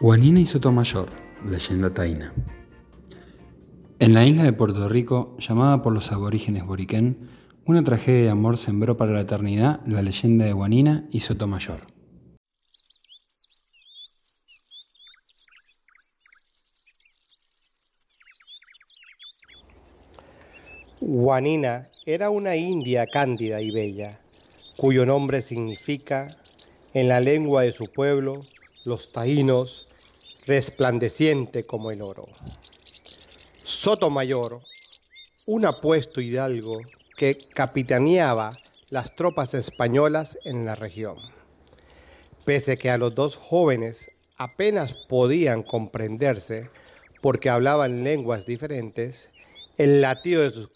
Juanina y Sotomayor, leyenda taína. En la isla de Puerto Rico, llamada por los aborígenes Boriquén, una tragedia de amor sembró para la eternidad la leyenda de Juanina y Sotomayor. Juanina era una india cándida y bella, cuyo nombre significa, en la lengua de su pueblo, los taínos, resplandeciente como el oro. Sotomayor, un apuesto hidalgo que capitaneaba las tropas españolas en la región. Pese que a los dos jóvenes apenas podían comprenderse porque hablaban lenguas diferentes, el latido de sus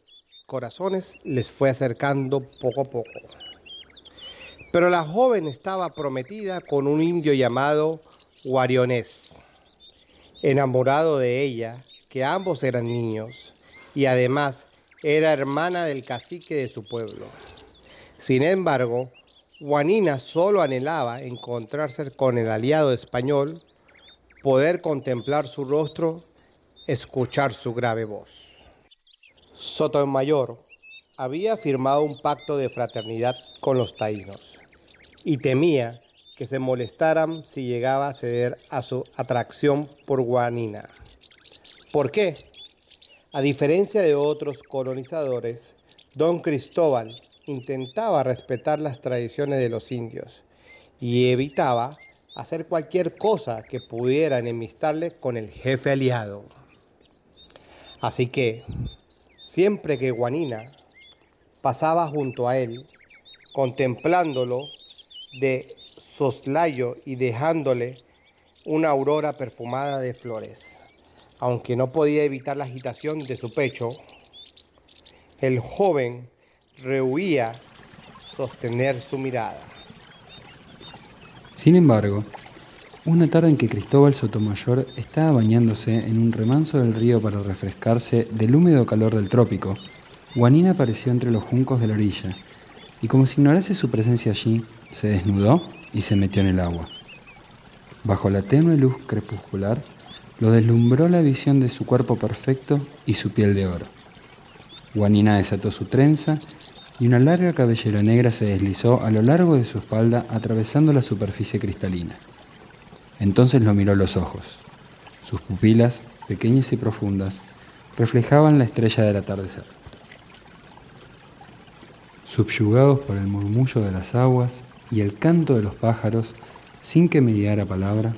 corazones les fue acercando poco a poco. Pero la joven estaba prometida con un indio llamado Guarionés enamorado de ella, que ambos eran niños, y además era hermana del cacique de su pueblo. Sin embargo, Juanina solo anhelaba encontrarse con el aliado español, poder contemplar su rostro, escuchar su grave voz. Sotomayor había firmado un pacto de fraternidad con los taínos y temía que se molestaran si llegaba a ceder a su atracción por Guanina. ¿Por qué? A diferencia de otros colonizadores, don Cristóbal intentaba respetar las tradiciones de los indios y evitaba hacer cualquier cosa que pudiera enemistarle con el jefe aliado. Así que, siempre que Guanina pasaba junto a él, contemplándolo de soslayo y dejándole una aurora perfumada de flores. Aunque no podía evitar la agitación de su pecho, el joven rehuía sostener su mirada. Sin embargo, una tarde en que Cristóbal Sotomayor estaba bañándose en un remanso del río para refrescarse del húmedo calor del trópico, Juanina apareció entre los juncos de la orilla y como si ignorase su presencia allí, se desnudó y se metió en el agua. Bajo la tenue luz crepuscular, lo deslumbró la visión de su cuerpo perfecto y su piel de oro. Juanina desató su trenza y una larga cabellera negra se deslizó a lo largo de su espalda atravesando la superficie cristalina. Entonces lo miró los ojos. Sus pupilas, pequeñas y profundas, reflejaban la estrella del atardecer. Subyugados por el murmullo de las aguas, y el canto de los pájaros, sin que mediara palabra,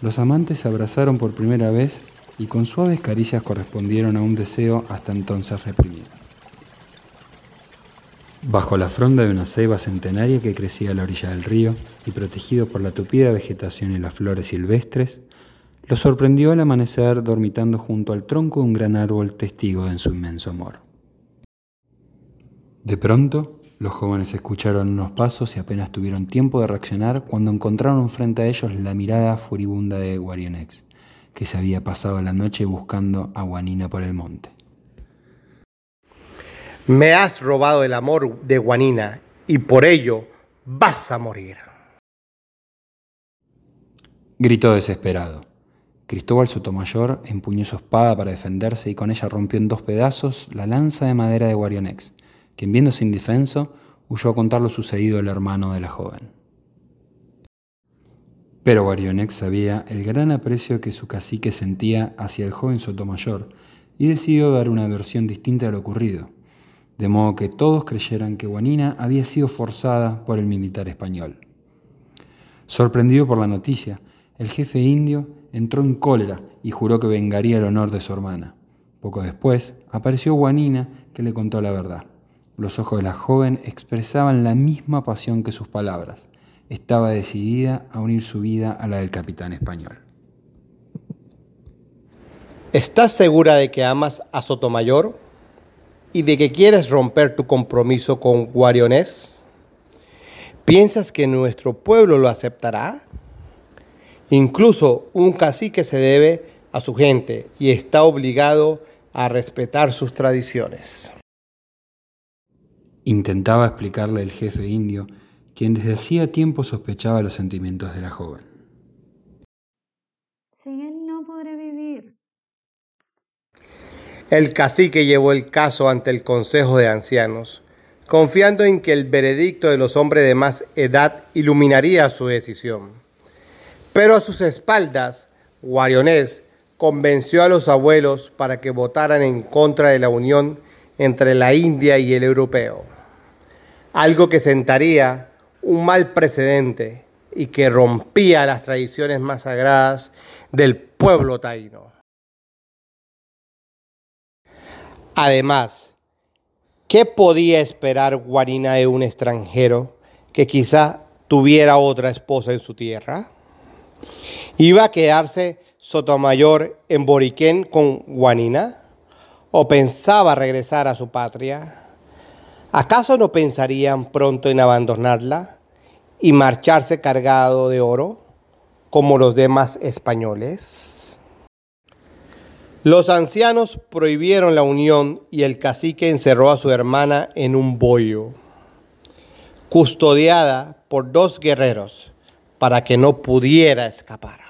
los amantes se abrazaron por primera vez y con suaves caricias correspondieron a un deseo hasta entonces reprimido. Bajo la fronda de una ceiba centenaria que crecía a la orilla del río y protegido por la tupida vegetación y las flores silvestres, lo sorprendió al amanecer dormitando junto al tronco de un gran árbol testigo de su inmenso amor. De pronto, los jóvenes escucharon unos pasos y apenas tuvieron tiempo de reaccionar cuando encontraron frente a ellos la mirada furibunda de Guarionex, que se había pasado la noche buscando a Guanina por el monte. Me has robado el amor de Guanina y por ello vas a morir. Gritó desesperado. Cristóbal Sotomayor empuñó su espada para defenderse y con ella rompió en dos pedazos la lanza de madera de Guarionex quien viéndose indefenso, huyó a contar lo sucedido al hermano de la joven. Pero Guarionex sabía el gran aprecio que su cacique sentía hacia el joven Sotomayor y decidió dar una versión distinta de lo ocurrido, de modo que todos creyeran que Guanina había sido forzada por el militar español. Sorprendido por la noticia, el jefe indio entró en cólera y juró que vengaría el honor de su hermana. Poco después apareció Guanina que le contó la verdad. Los ojos de la joven expresaban la misma pasión que sus palabras. Estaba decidida a unir su vida a la del capitán español. ¿Estás segura de que amas a Sotomayor y de que quieres romper tu compromiso con Guarionés? ¿Piensas que nuestro pueblo lo aceptará? Incluso un cacique se debe a su gente y está obligado a respetar sus tradiciones. Intentaba explicarle el jefe indio, quien desde hacía tiempo sospechaba los sentimientos de la joven. sobrevivir. El cacique llevó el caso ante el Consejo de Ancianos, confiando en que el veredicto de los hombres de más edad iluminaría su decisión. Pero a sus espaldas, Guarionés convenció a los abuelos para que votaran en contra de la unión entre la India y el europeo, algo que sentaría un mal precedente y que rompía las tradiciones más sagradas del pueblo taíno. Además, ¿qué podía esperar Guarina de un extranjero que quizá tuviera otra esposa en su tierra? ¿Iba a quedarse Sotomayor en Boriquén con Guanina? ¿O pensaba regresar a su patria? ¿Acaso no pensarían pronto en abandonarla y marcharse cargado de oro como los demás españoles? Los ancianos prohibieron la unión y el cacique encerró a su hermana en un bollo, custodiada por dos guerreros para que no pudiera escapar.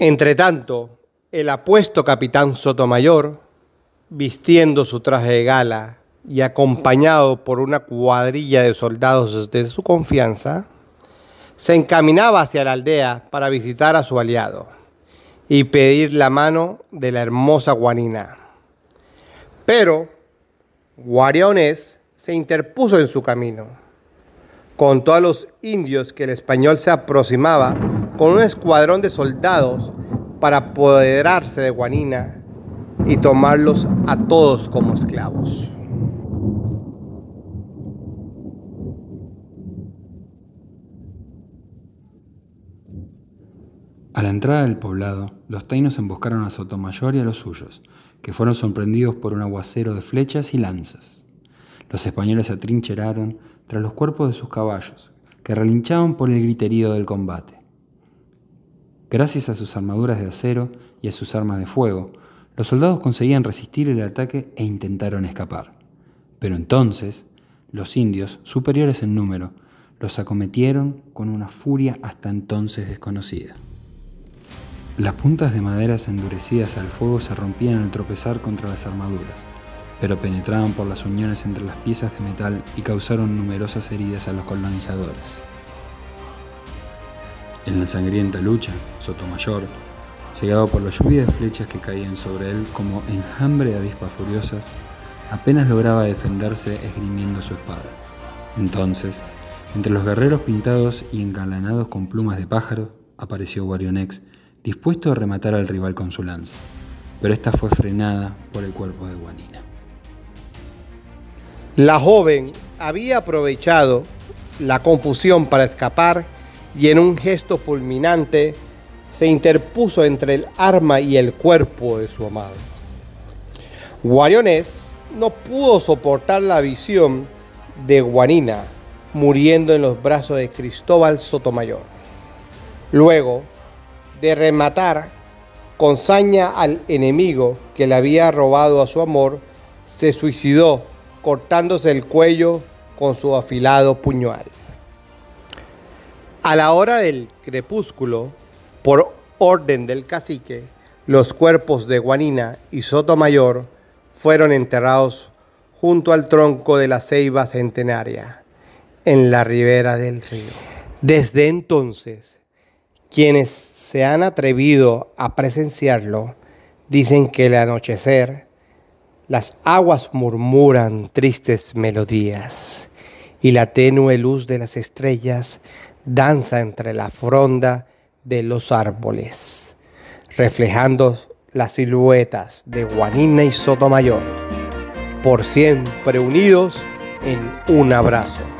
Entretanto, el apuesto capitán Sotomayor, vistiendo su traje de gala y acompañado por una cuadrilla de soldados de su confianza, se encaminaba hacia la aldea para visitar a su aliado y pedir la mano de la hermosa Guanina. Pero Guariones se interpuso en su camino contó a los indios que el español se aproximaba con un escuadrón de soldados para apoderarse de Guanina y tomarlos a todos como esclavos. A la entrada del poblado, los taínos emboscaron a Sotomayor y a los suyos, que fueron sorprendidos por un aguacero de flechas y lanzas. Los españoles se atrincheraron tras los cuerpos de sus caballos, que relinchaban por el griterío del combate. Gracias a sus armaduras de acero y a sus armas de fuego, los soldados conseguían resistir el ataque e intentaron escapar. Pero entonces, los indios, superiores en número, los acometieron con una furia hasta entonces desconocida. Las puntas de maderas endurecidas al fuego se rompían al tropezar contra las armaduras, pero penetraban por las uniones entre las piezas de metal y causaron numerosas heridas a los colonizadores. En la sangrienta lucha, Sotomayor, cegado por la lluvia de flechas que caían sobre él como enjambre de avispas furiosas, apenas lograba defenderse esgrimiendo su espada. Entonces, entre los guerreros pintados y engalanados con plumas de pájaro, apareció Guarionex, dispuesto a rematar al rival con su lanza, pero esta fue frenada por el cuerpo de Guanina. La joven había aprovechado la confusión para escapar y en un gesto fulminante se interpuso entre el arma y el cuerpo de su amado. Guariones no pudo soportar la visión de Guanina muriendo en los brazos de Cristóbal Sotomayor. Luego de rematar con saña al enemigo que le había robado a su amor, se suicidó cortándose el cuello con su afilado puñal. A la hora del crepúsculo, por orden del cacique, los cuerpos de Guanina y Sotomayor fueron enterrados junto al tronco de la ceiba centenaria, en la ribera del río. Desde entonces, quienes se han atrevido a presenciarlo dicen que el anochecer las aguas murmuran tristes melodías y la tenue luz de las estrellas danza entre la fronda de los árboles, reflejando las siluetas de Juanina y Sotomayor, por siempre unidos en un abrazo.